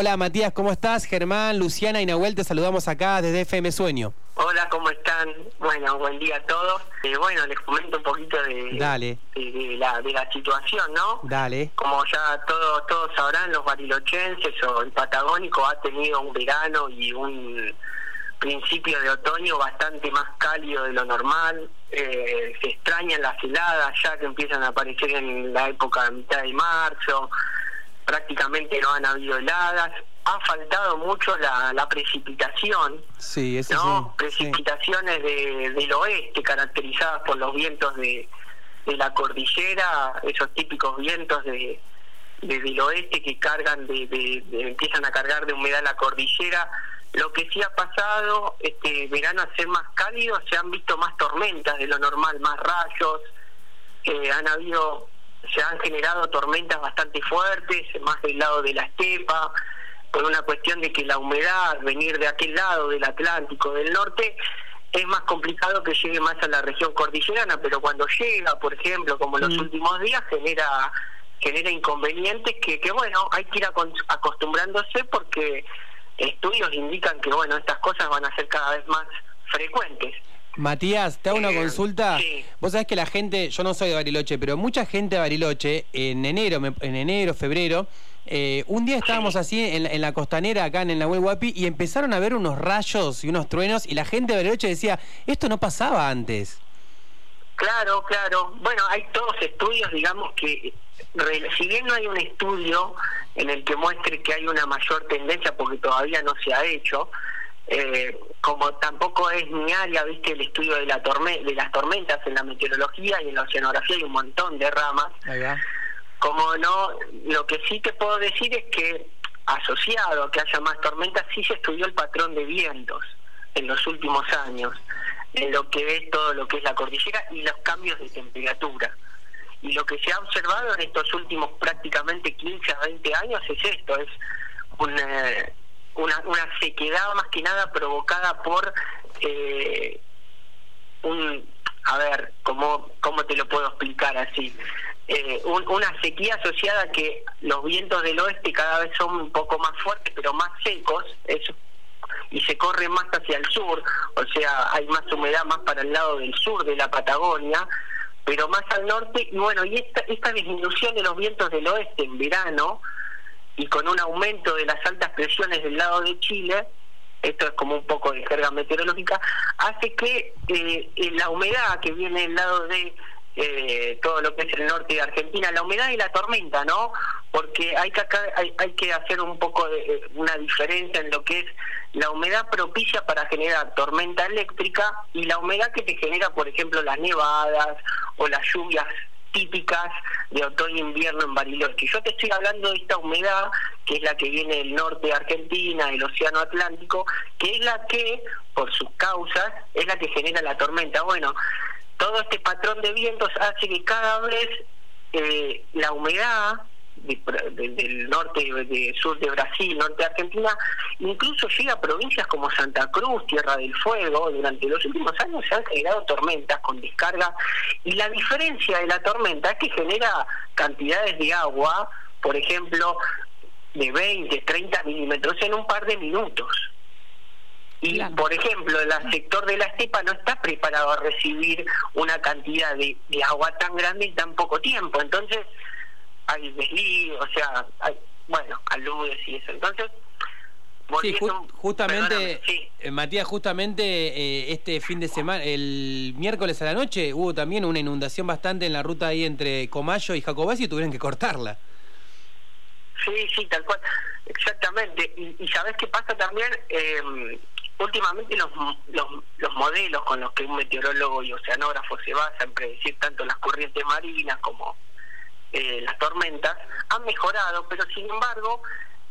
Hola Matías, ¿cómo estás? Germán, Luciana y Nahuel, te saludamos acá desde FM Sueño. Hola, ¿cómo están? Bueno, buen día a todos. Eh, bueno, les comento un poquito de, Dale. de, la, de la situación, ¿no? Dale. Como ya todos todos sabrán, los barilochenses o el patagónico ha tenido un verano y un principio de otoño bastante más cálido de lo normal. Eh, se extrañan las heladas ya que empiezan a aparecer en la época de mitad de marzo. Prácticamente no han habido heladas. Ha faltado mucho la, la precipitación. Sí, eso ¿no? sí. Precipitaciones de, del oeste caracterizadas por los vientos de, de la cordillera, esos típicos vientos de, de del oeste que cargan de, de, de- empiezan a cargar de humedad la cordillera. Lo que sí ha pasado este verano a ser más cálido, se han visto más tormentas de lo normal, más rayos, eh, han habido, se han generado tormentas bastante fuertes, más del lado de la estepa, por una cuestión de que la humedad, venir de aquel lado del Atlántico, del norte, es más complicado que llegue más a la región cordillerana, pero cuando llega, por ejemplo, como en los Mm. últimos días, genera genera inconvenientes que, que bueno, hay que ir acostumbrándose porque estudios indican que, bueno, estas cosas van a ser cada vez más frecuentes. Matías, te hago una Eh, consulta. sí. Vos sabés que la gente, yo no soy de Bariloche, pero mucha gente de Bariloche, en enero, en enero, febrero, eh, un día estábamos Sí. así en, la- en la costanera acá en el Nahuel Huapi y empezaron a ver unos rayos y unos truenos y la gente de Bariloche decía, esto no pasaba antes. Claro, claro. Bueno, hay todos estudios, digamos, que si bien no hay un estudio en el que muestre que hay una mayor tendencia, porque todavía no se ha hecho, eh, como tampoco es mi área, viste, el estudio de, la torme de las tormentas en la meteorología y en la oceanografía hay un montón de ramas, como no, lo que sí te puedo decir es que asociado a que haya más tormentas, sí se estudió el patrón de vientos en los últimos años, en lo que es todo lo que es la cordillera y los cambios de temperatura. Y lo que se ha observado en estos últimos prácticamente 15 a 20 años es esto, es una, una, una sequedad más que nada provocada por eh, un a ver cómo cómo te lo puedo explicar así Eh, un- una sequía asociada a que los vientos del oeste cada vez son un poco más fuertes pero más secos eso y se corre más hacia el sur o sea hay más humedad más para el lado del sur de la Patagonia pero más al norte y bueno y esta esta disminución de los vientos del oeste en verano y con un aumento de las altas presiones del lado de Chile, esto es como un poco de jerga meteorológica, hace que eh, la humedad que viene del lado de eh, todo lo que es el norte de Argentina, la humedad y la tormenta, ¿no? Porque hay que acá, hay que hacer un poco de eh, una diferencia en lo que es la humedad propicia para generar tormenta eléctrica y la humedad que te genera, por ejemplo, las nevadas o las lluvias típicas de otoño-invierno en Bariloche. Yo te estoy hablando de esta humedad, que es la que viene del norte de Argentina, del Océano Atlántico, que es la que, por sus causas, es la que genera la tormenta. Bueno, todo este patrón de vientos hace que cada vez eh, la humedad del norte, de, sur de Brasil, norte de Argentina, incluso llega a provincias como Santa Cruz, Tierra del Fuego. Durante los últimos años se han generado tormentas con descarga y la diferencia de la tormenta es que genera cantidades de agua, por ejemplo, de 20, 30 milímetros en un par de minutos. Y, Claro. por ejemplo, el sector de la estepa no está preparado a recibir una cantidad de, de agua tan grande en tan poco tiempo. Entonces, hay desliz, o sea, hay, bueno, aludes y eso. Entonces, Sí, ju- justamente, sí. eh, Matías, justamente eh, este fin de semana, el miércoles a la noche, hubo también una inundación bastante en la ruta ahí entre Comayo y Jacobasi y tuvieron que cortarla. Sí, sí, tal cual, exactamente. Y, y sabes qué pasa también, Eh, últimamente los, los, los modelos con los que un meteorólogo y oceanógrafo se basa en predecir tanto las corrientes marinas como eh, las tormentas han mejorado, pero sin embargo,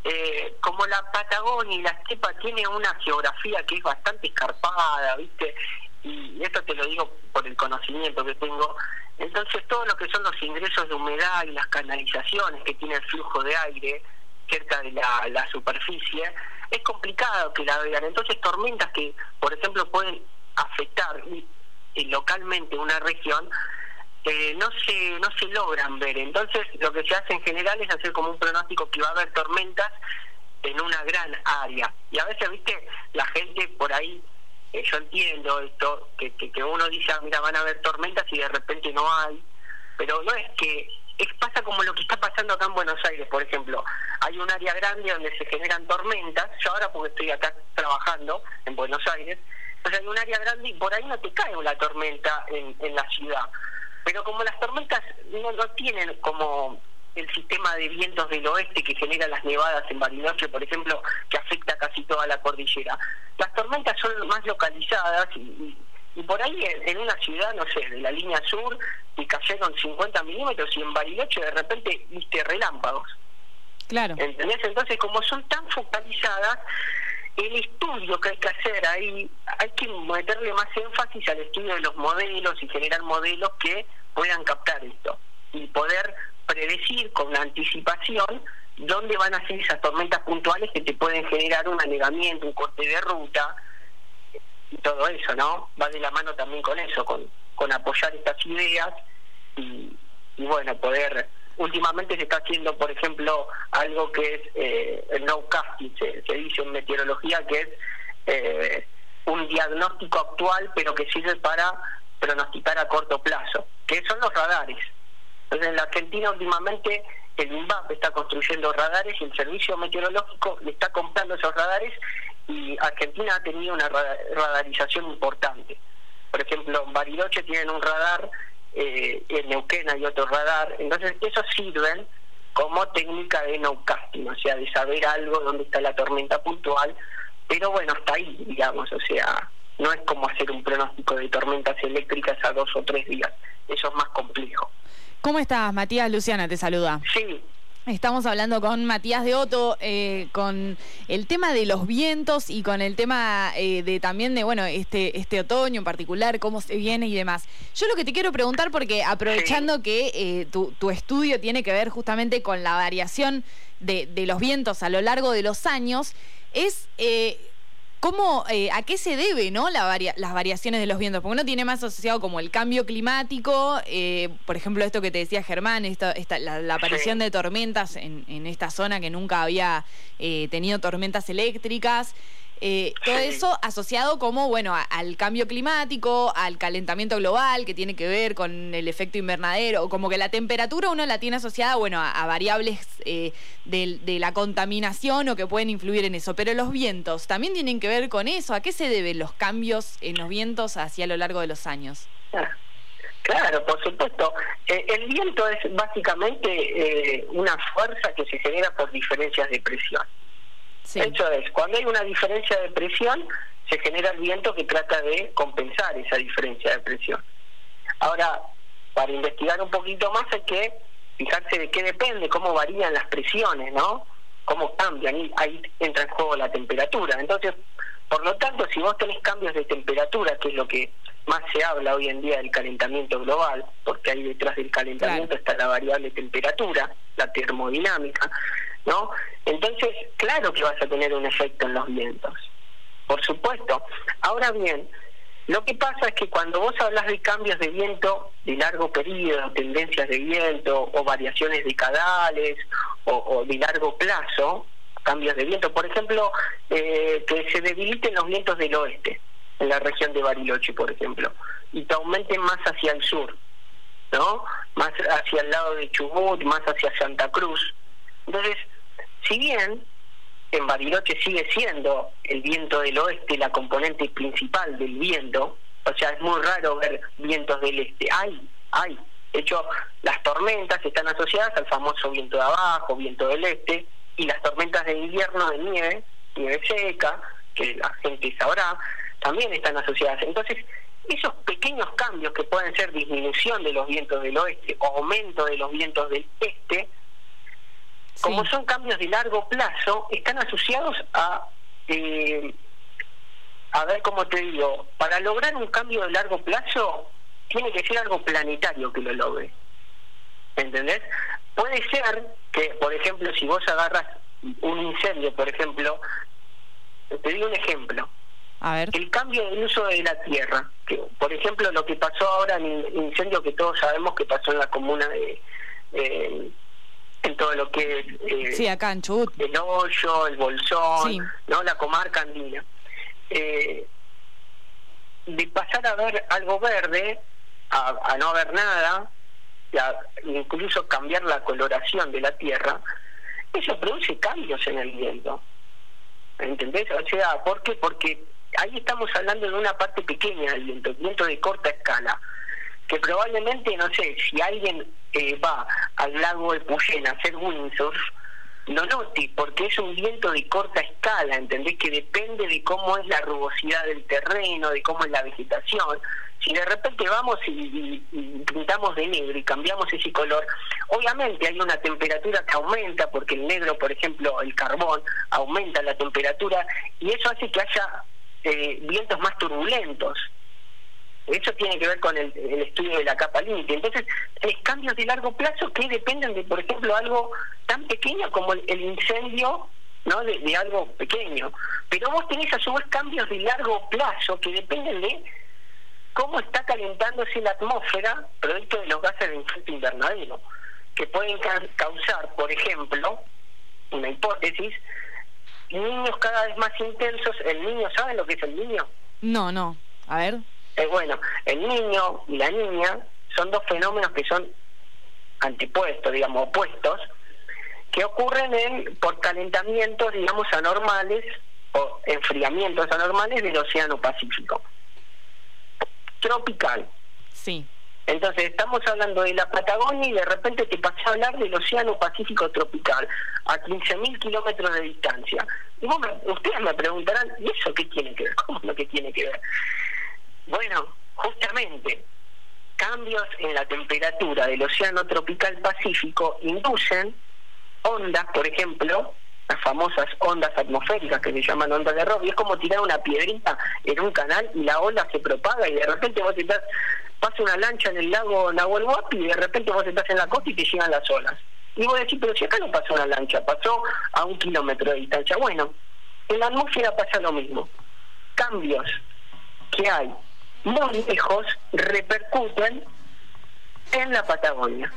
eh, como la Patagonia y la estepa tiene una geografía que es bastante escarpada, ¿viste? Y esto te lo digo por el conocimiento que tengo, entonces todo lo que son los ingresos de humedad y las canalizaciones que tiene el flujo de aire cerca de la, la superficie, es complicado que la vean. Entonces tormentas que, por ejemplo, pueden afectar localmente una región, eh, no se no se logran ver. Entonces, lo que se hace en general es hacer como un pronóstico que va a haber tormentas en una gran área. Y a veces, viste, la gente por ahí, eh, yo entiendo esto, que, que, uno dice, ah, mira, van a haber tormentas y de repente no hay, pero no es que, es, pasa como lo que está pasando acá en Buenos Aires, por ejemplo. Hay un área grande donde se generan tormentas, yo ahora porque estoy acá trabajando en Buenos Aires, pues hay un área grande y por ahí no te cae una tormenta en, en la ciudad. Pero como las tormentas no, no tienen como el sistema de vientos del oeste que genera las nevadas en Bariloche, por ejemplo, que afecta casi toda la cordillera. Las tormentas son más localizadas y, y por ahí en, una ciudad, no sé, de la línea sur, y cayeron 50 milímetros y en Bariloche de repente viste relámpagos. Claro. ¿Entendés? Entonces, como son tan focalizadas, el estudio que hay que hacer ahí, hay que meterle más énfasis al estudio de los modelos y generar modelos que puedan captar esto y poder predecir con anticipación dónde van a ser esas tormentas puntuales que te pueden generar un anegamiento, un corte de ruta y todo eso, ¿no? Va de la mano también con eso, con, con apoyar estas ideas y, y bueno, poder últimamente se está haciendo, por ejemplo, algo que es eh, el no casting, se, dice en meteorología, que es eh, un diagnóstico actual, pero que sirve para pronosticar a corto plazo, que son los radares. Entonces, en la Argentina últimamente el INVAP está construyendo radares y el servicio meteorológico le está comprando esos radares y Argentina ha tenido una radarización importante. Por ejemplo, en Bariloche tienen un radar eh, en Neuquén hay otro radar, entonces eso sirven como técnica de nowcasting, o sea, de saber algo dónde está la tormenta puntual, pero bueno, hasta ahí, digamos, o sea, no es como hacer un pronóstico de tormentas eléctricas a dos o tres días, eso es más complejo. ¿Cómo estás, Matías? Luciana te saluda. Sí, Estamos hablando con Matías de Otto, eh, con el tema de los vientos y con el tema eh, de también de, bueno, este, este otoño en particular, cómo se viene y demás. Yo lo que te quiero preguntar, porque aprovechando que eh, tu, tu, estudio tiene que ver justamente con la variación de, de, los vientos a lo largo de los años, es ¿Cómo, eh, ¿A qué se debe ¿no? La las variaciones de los vientos? Porque uno tiene más asociado como el cambio climático, eh, por ejemplo, esto que te decía Germán, esta, la, aparición de tormentas en, en, esta zona que nunca había eh, tenido tormentas eléctricas. Eh, todo eso asociado como, bueno, al cambio climático, al calentamiento global, que tiene que ver con el efecto invernadero, como que la temperatura uno la tiene asociada, bueno, a, variables eh, de, la contaminación o que pueden influir en eso. Pero los vientos también tienen que ver con eso. ¿A qué se deben los cambios en los vientos hacia lo largo de los años? Claro, por supuesto. Eh, el viento es básicamente una fuerza que se genera por diferencias de presión. Eso es, cuando hay una diferencia de presión, se genera el viento que trata de compensar esa diferencia de presión. Ahora, para investigar un poquito más hay que fijarse de qué depende, cómo varían las presiones, ¿no? Cómo cambian, y ahí entra en juego la temperatura. Entonces, por lo tanto, si vos tenés cambios de temperatura, que es lo que más se habla hoy en día del calentamiento global, porque ahí detrás del calentamiento está la variable temperatura, la termodinámica, ¿no? Entonces, claro que vas a tener un efecto en los vientos, por supuesto. Ahora bien, lo que pasa es que cuando vos hablas de cambios de viento de largo periodo, tendencias de viento o variaciones decadales o, o de largo plazo, cambios de viento, por ejemplo, eh, que se debiliten los vientos del oeste, en la región de Bariloche, por ejemplo, y que aumenten más hacia el sur, ¿no? Más hacia el lado de Chubut, más hacia Santa Cruz. Entonces, si bien en Bariloche sigue siendo el viento del oeste la componente principal del viento, o sea, es muy raro ver vientos del este. Hay, hay. De hecho, las tormentas están asociadas al famoso viento de abajo, viento del este, y las tormentas de invierno de nieve, nieve seca, que la gente sabrá, también están asociadas. Entonces, esos pequeños cambios que pueden ser disminución de los vientos del oeste o aumento de los vientos del este, como son cambios de largo plazo, están asociados a, eh, a ver cómo te digo, para lograr un cambio de largo plazo, tiene que ser algo planetario que lo logre. ¿Entendés? Puede ser que, por ejemplo, si vos agarras un incendio, por ejemplo, te digo un ejemplo. A ver. El cambio del uso de la tierra, que por ejemplo lo que pasó ahora en el incendio que todos sabemos que pasó en la comuna de en todo lo que es eh, sí, acá en Chubut. el hoyo, el bolsón, ¿no? la comarca andina. Eh, de pasar a ver algo verde a, no haber nada, incluso cambiar la coloración de la tierra, eso produce cambios en el viento. ¿Entendés? O sea, ¿por qué? Porque ahí estamos hablando de una parte pequeña del viento, viento de corta escala, que probablemente, no sé, si alguien eh, va al lago de Puyén a hacer windsurf, lo note, porque es un viento de corta escala, ¿entendés? Que depende de cómo es la rugosidad del terreno, de cómo es la vegetación. Si de repente vamos y, pintamos de negro y cambiamos ese color, obviamente hay una temperatura que aumenta, porque el negro, por ejemplo, el carbón, aumenta la temperatura y eso hace que haya eh, vientos más turbulentos. Eso tiene que ver con el, estudio de la capa límite. Entonces, es cambios de largo plazo que dependen de, por ejemplo, algo tan pequeño como el, incendio ¿no? De, algo pequeño. Pero vos tenés a su vez cambios de largo plazo que dependen de cómo está calentándose la atmósfera producto de los gases de efecto invernadero, que pueden causar, por ejemplo, una hipótesis, niños cada vez más intensos. ¿El niño sabe lo que es el niño? No, no. A ver. Eh, bueno, el niño y la niña son dos fenómenos que son antipuestos, digamos, opuestos, que ocurren en, por calentamientos, digamos, anormales o enfriamientos anormales del Océano Pacífico. Tropical. Sí. Entonces, estamos hablando de la Patagonia y de repente te pasé a hablar del Océano Pacífico Tropical, a 15.000 kilómetros de distancia. Y ustedes me preguntarán, ¿y eso qué tiene que ver? ¿Cómo es lo que tiene que ver? Bueno, justamente cambios en la temperatura del océano tropical Pacífico inducen ondas, por ejemplo, las famosas ondas atmosféricas que se llaman ondas de Robbie, es como tirar una piedrita en un canal y la ola se propaga y de repente vos estás, pasa una lancha en el lago Nahuel y de repente vos estás en la costa y te llegan las olas. Y vos decís, pero si acá no pasó una lancha, pasó a un kilómetro de distancia. Bueno, en la atmósfera pasa lo mismo. Cambios que hay muy lejos repercuten en la Patagonia.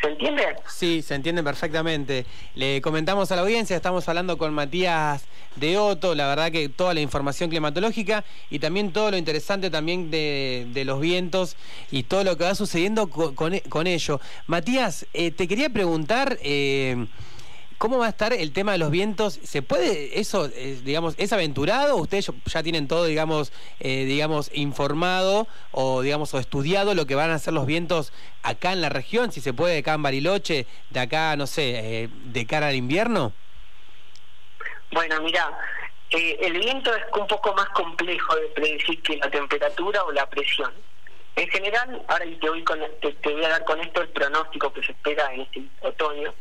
¿Se entiende? Sí, se entiende perfectamente. Le comentamos a la audiencia, estamos hablando con Matías de Otto, la verdad que toda la información climatológica y también todo lo interesante también de, de los vientos y todo lo que va sucediendo con, con, ello. Matías, eh, te quería preguntar... Eh, ¿Cómo va a estar el tema de los vientos? ¿Se puede, eso, eh, digamos, es aventurado? ¿Ustedes ya tienen todo, digamos, eh, digamos, informado o, digamos, o estudiado lo que van a ser los vientos acá en la región? Si se puede, acá en Bariloche, de acá, no sé, eh, de cara al invierno. Bueno, mira, el viento es un poco más complejo de predecir que la temperatura o la presión. En general, ahora te voy, con, te voy a dar con esto el pronóstico que se espera en este otoño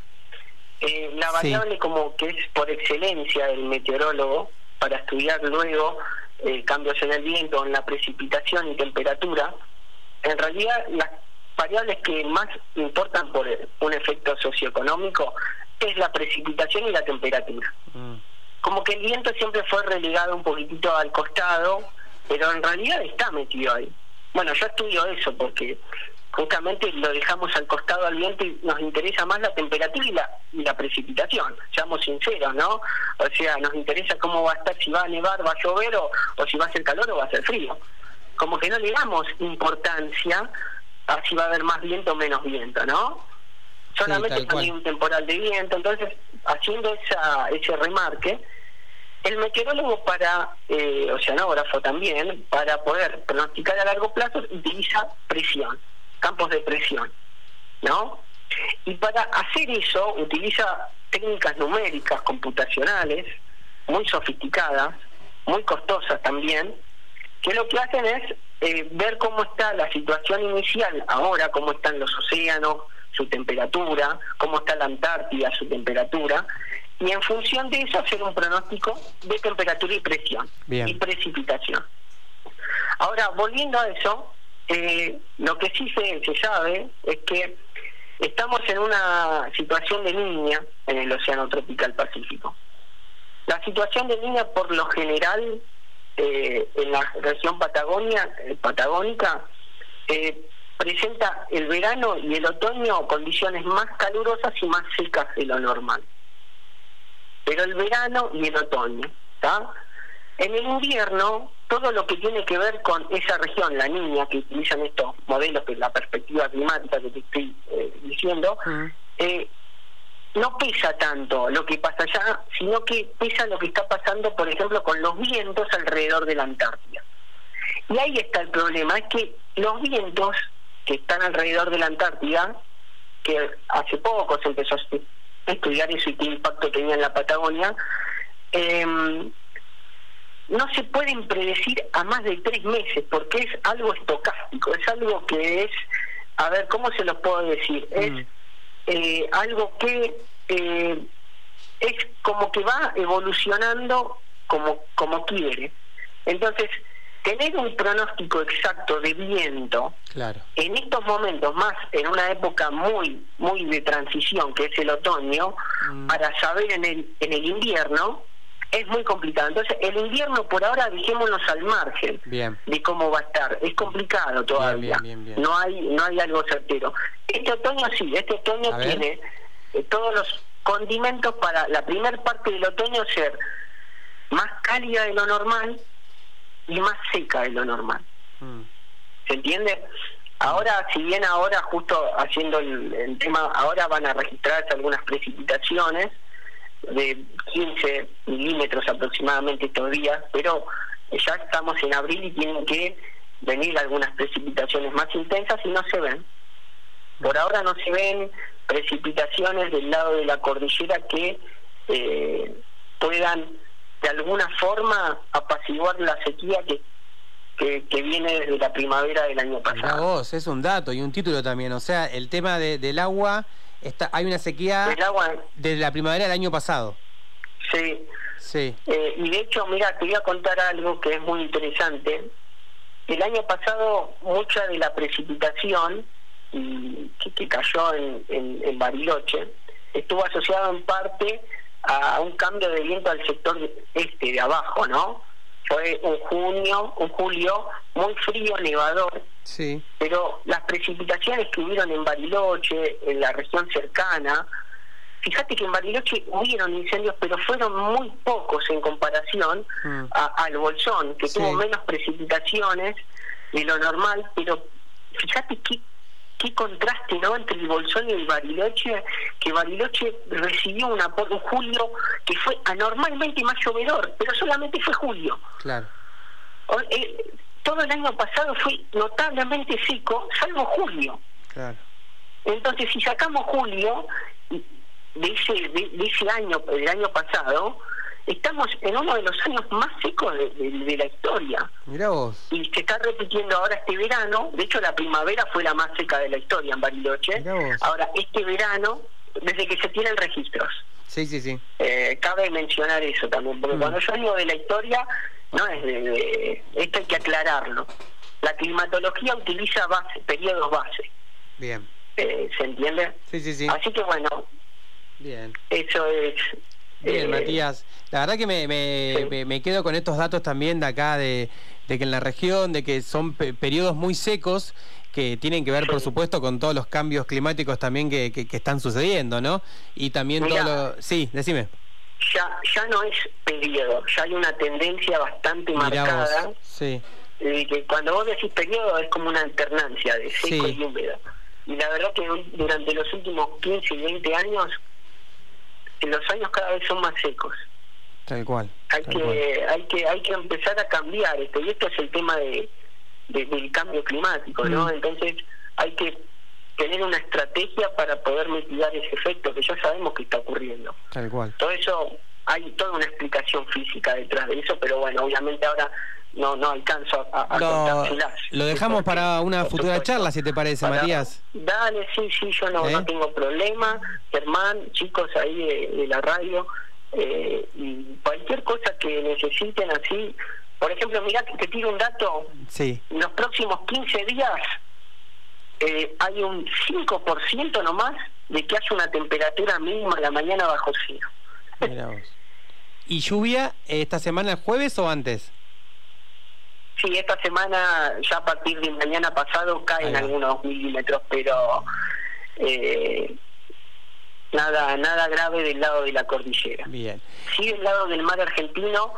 eh, la variable como que es por excelencia el meteorólogo para estudiar luego eh, cambios en el viento, en la precipitación y temperatura, en realidad las variables que más importan por un efecto socioeconómico es la precipitación y la temperatura. Mm. Como que el viento siempre fue relegado un poquitito al costado, pero en realidad está metido ahí. Bueno, yo estudio eso porque justamente lo dejamos al costado al viento y nos interesa más la temperatura y la, y la precipitación, seamos sinceros, ¿no? O sea, nos interesa cómo va a estar, si va a nevar, va a llover o, si va a ser calor o va a ser frío. Como que no le damos importancia a si va a haber más viento o menos viento, ¿no? Solamente también un temporal de viento, entonces haciendo esa, ese remarque, el meteorólogo para, eh, oceanógrafo también, para poder pronosticar a largo plazo, utiliza presión campos de presión, ¿no? Y para hacer eso utiliza técnicas numéricas, computacionales, muy sofisticadas, muy costosas también, que lo que hacen es eh, ver cómo está la situación inicial ahora, cómo están los océanos, su temperatura, cómo está la Antártida, su temperatura, y en función de eso hacer un pronóstico de temperatura y presión y precipitación. Ahora, volviendo a eso, eh, lo que sí se, sabe es que estamos en una situación de niña en el Océano Tropical Pacífico. La situación de niña, por lo general, eh, en la región eh, patagónica, presenta el verano y el otoño condiciones más calurosas y más secas de lo normal. Pero el verano y el otoño, ¿está? En el invierno, todo lo que tiene que ver con esa región, la niña, que utilizan estos modelos de la perspectiva climática que te estoy eh, diciendo, Mm. eh, no pesa tanto lo que pasa allá, sino que pesa lo que está pasando, por ejemplo, con los vientos alrededor de la Antártida. Y ahí está el problema, es que los vientos que están alrededor de la Antártida, que hace poco se empezó a estu- a estudiar eso y qué impacto tenía en la Patagonia, em, no se pueden predecir a más de tres meses porque es algo estocástico, es algo que es, a ver, ¿cómo se los puedo decir? Es Mm. eh, algo que eh, es como que va evolucionando como, como quiere. Entonces, tener un pronóstico exacto de viento Claro. en estos momentos, más en una época muy muy de transición, que es el otoño, Mm. para saber en el, en el invierno, es muy complicado. Entonces, el invierno por ahora dejémonos al margen Bien. de cómo va a estar. Es complicado todavía. bien, bien, bien. No hay no hay algo certero. Este otoño sí, este otoño A tiene eh, todos los condimentos para la primera parte del otoño ser más cálida de lo normal y más seca de lo normal. Mm. ¿Se entiende? Ahora, si bien ahora, justo haciendo el, el tema, ahora van a registrarse algunas precipitaciones de 15 milímetros aproximadamente estos días, pero ya estamos en abril y tienen que venir algunas precipitaciones más intensas y no se ven. Por ahora no se ven precipitaciones del lado de la cordillera que eh, puedan de alguna forma apaciguar la sequía que, que, que viene desde la primavera del año Mirá pasado. vos, es un dato y un título también. O sea, el tema de- del agua, está, hay una sequía El agua, desde la primavera del año pasado. sí. Sí. Eh, y de hecho, mira, te voy a contar algo que es muy interesante. El año pasado, mucha de la precipitación y que, que cayó en, en, en Bariloche estuvo asociado en parte a un cambio de viento al sector este de abajo, ¿no? Fue un junio, un julio muy frío, nevador, Sí. pero las precipitaciones que hubieron en Bariloche, en la región cercana, fíjate que en Bariloche hubieron incendios, pero fueron muy pocos en comparación Mm. a- al Bolsón, que Sí. tuvo menos precipitaciones de lo normal, pero fíjate qué, qué contraste ¿no? entre el Bolsón y el Bariloche, que Bariloche recibió un julio que fue anormalmente más llovedor, pero solamente fue julio. Claro. O- eh, todo el año pasado fue notablemente seco, salvo julio. Claro. Entonces, si sacamos julio de ese, de, de ese año, del año pasado, estamos en uno de los años más secos de, de- de la historia. Mirá vos. Y se está repitiendo ahora este verano. De hecho, la primavera fue la más seca de la historia en Bariloche. Mirá vos. Ahora, este verano, desde que se tienen registros. Sí, sí, sí. Eh, cabe mencionar eso también, porque Mm. cuando yo digo de la historia, no es de, de- esto hay que aclararlo. La climatología utiliza base, periodos base, Bien. eh, ¿se entiende? Sí, sí, sí. Así que bueno, Bien. eso es... Bien, eh, Matías. La verdad que me, me, sí. me- me quedo con estos datos también de acá, de, de que en la región, de que son pe- periodos muy secos que tienen que ver, por supuesto, con todos los cambios climáticos también que, que- que están sucediendo, ¿no? Y también Mirá. todo lo... Sí, decime. Ya, ya no es periodo, ya hay una tendencia bastante Mirá marcada. vos. Sí. de que cuando vos decís periodo es como una alternancia de seco Sí. y húmedo. Y la verdad que durante los últimos 15 y 20 años, los años cada vez son más secos. Tal cual. hay tal cual. que hay que hay que empezar a cambiar esto y esto es el tema de, de- del cambio climático no Mm. entonces hay que tener una estrategia para poder mitigar ese efecto que ya sabemos que está ocurriendo Tal cual. todo eso hay toda una explicación física detrás de eso pero bueno obviamente ahora no no alcanzo a, a Lo, contárselas. lo dejamos Porque, para una futura charla, si te parece, para- Matías. Dale, sí, sí, yo no, ¿Eh? no tengo problema. Germán, chicos ahí de, de la radio, eh, y cualquier cosa que necesiten así. Por ejemplo, mirá que te tiro un dato. Sí. En los próximos 15 días eh, hay un 5% nomás de que haya una temperatura mínima a la mañana bajo cero. Mirá vos. ¿Y lluvia esta semana el jueves o antes? sí, esta semana, ya a partir de mañana pasado, caen algunos milímetros, pero eh, nada nada grave del lado de la cordillera. Bien. Sí, del lado del mar argentino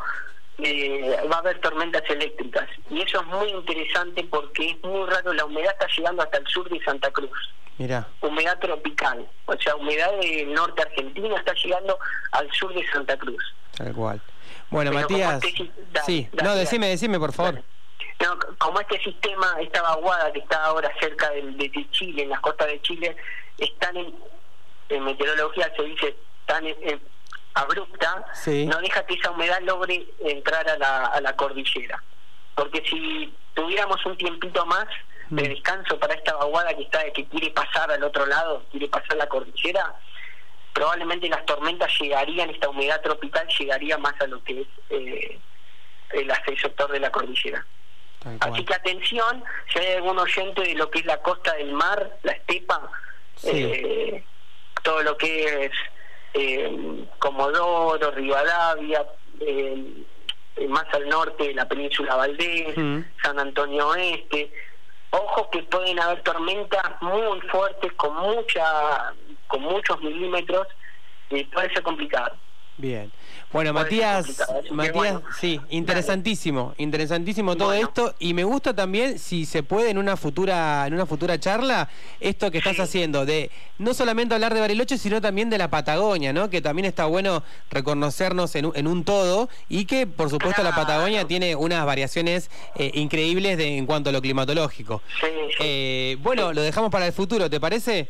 eh, va a haber tormentas eléctricas. Y eso es muy interesante porque es muy raro, la humedad está llegando hasta el sur de Santa Cruz. Mira. Humedad tropical, o sea, humedad del norte argentino está llegando al sur de Santa Cruz. Tal cual. Bueno, Matías. Este sí, no, decime, decime, por favor. No, como este sistema, esta vaguada que está ahora cerca de, de Chile, en las costas de Chile, están en, en meteorología se dice tan abrupta, no deja que esa humedad logre entrar a la, a la cordillera. Porque si tuviéramos un tiempito más de mm. descanso para esta vaguada que está que quiere pasar al otro lado, quiere pasar la cordillera, probablemente las tormentas llegarían, esta humedad tropical llegaría más a lo que es eh, el sector de la cordillera. Así que atención, si hay algún oyente de lo que es la costa del mar, la estepa, eh, todo lo que es eh, Comodoro, Rivadavia, eh, más al norte la península Valdés, mm. San Antonio Oeste. Ojo que pueden haber tormentas muy fuertes con mucha con muchos milímetros y puede ser complicado. Bien. Bueno, Matías, Matías, sí, interesantísimo, interesantísimo todo esto y me gusta también si se puede en una futura en una futura charla esto que estás haciendo de no solamente hablar de Bariloche, sino también de la Patagonia, ¿no? Que también está bueno reconocernos en, en un todo y que por supuesto la Patagonia tiene unas variaciones eh, increíbles de, en cuanto a lo climatológico. Eh, bueno, lo dejamos para el futuro, ¿te parece?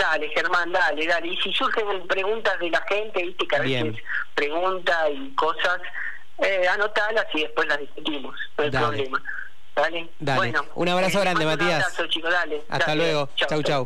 Dale, Germán, dale, dale. Y si surgen preguntas de la gente, viste que a veces pregunta y cosas, eh, anotalas y después las discutimos, no hay problema. Dale. Bueno, un abrazo grande, Matías. Un abrazo, chicos, dale. Hasta luego. Chau, chau.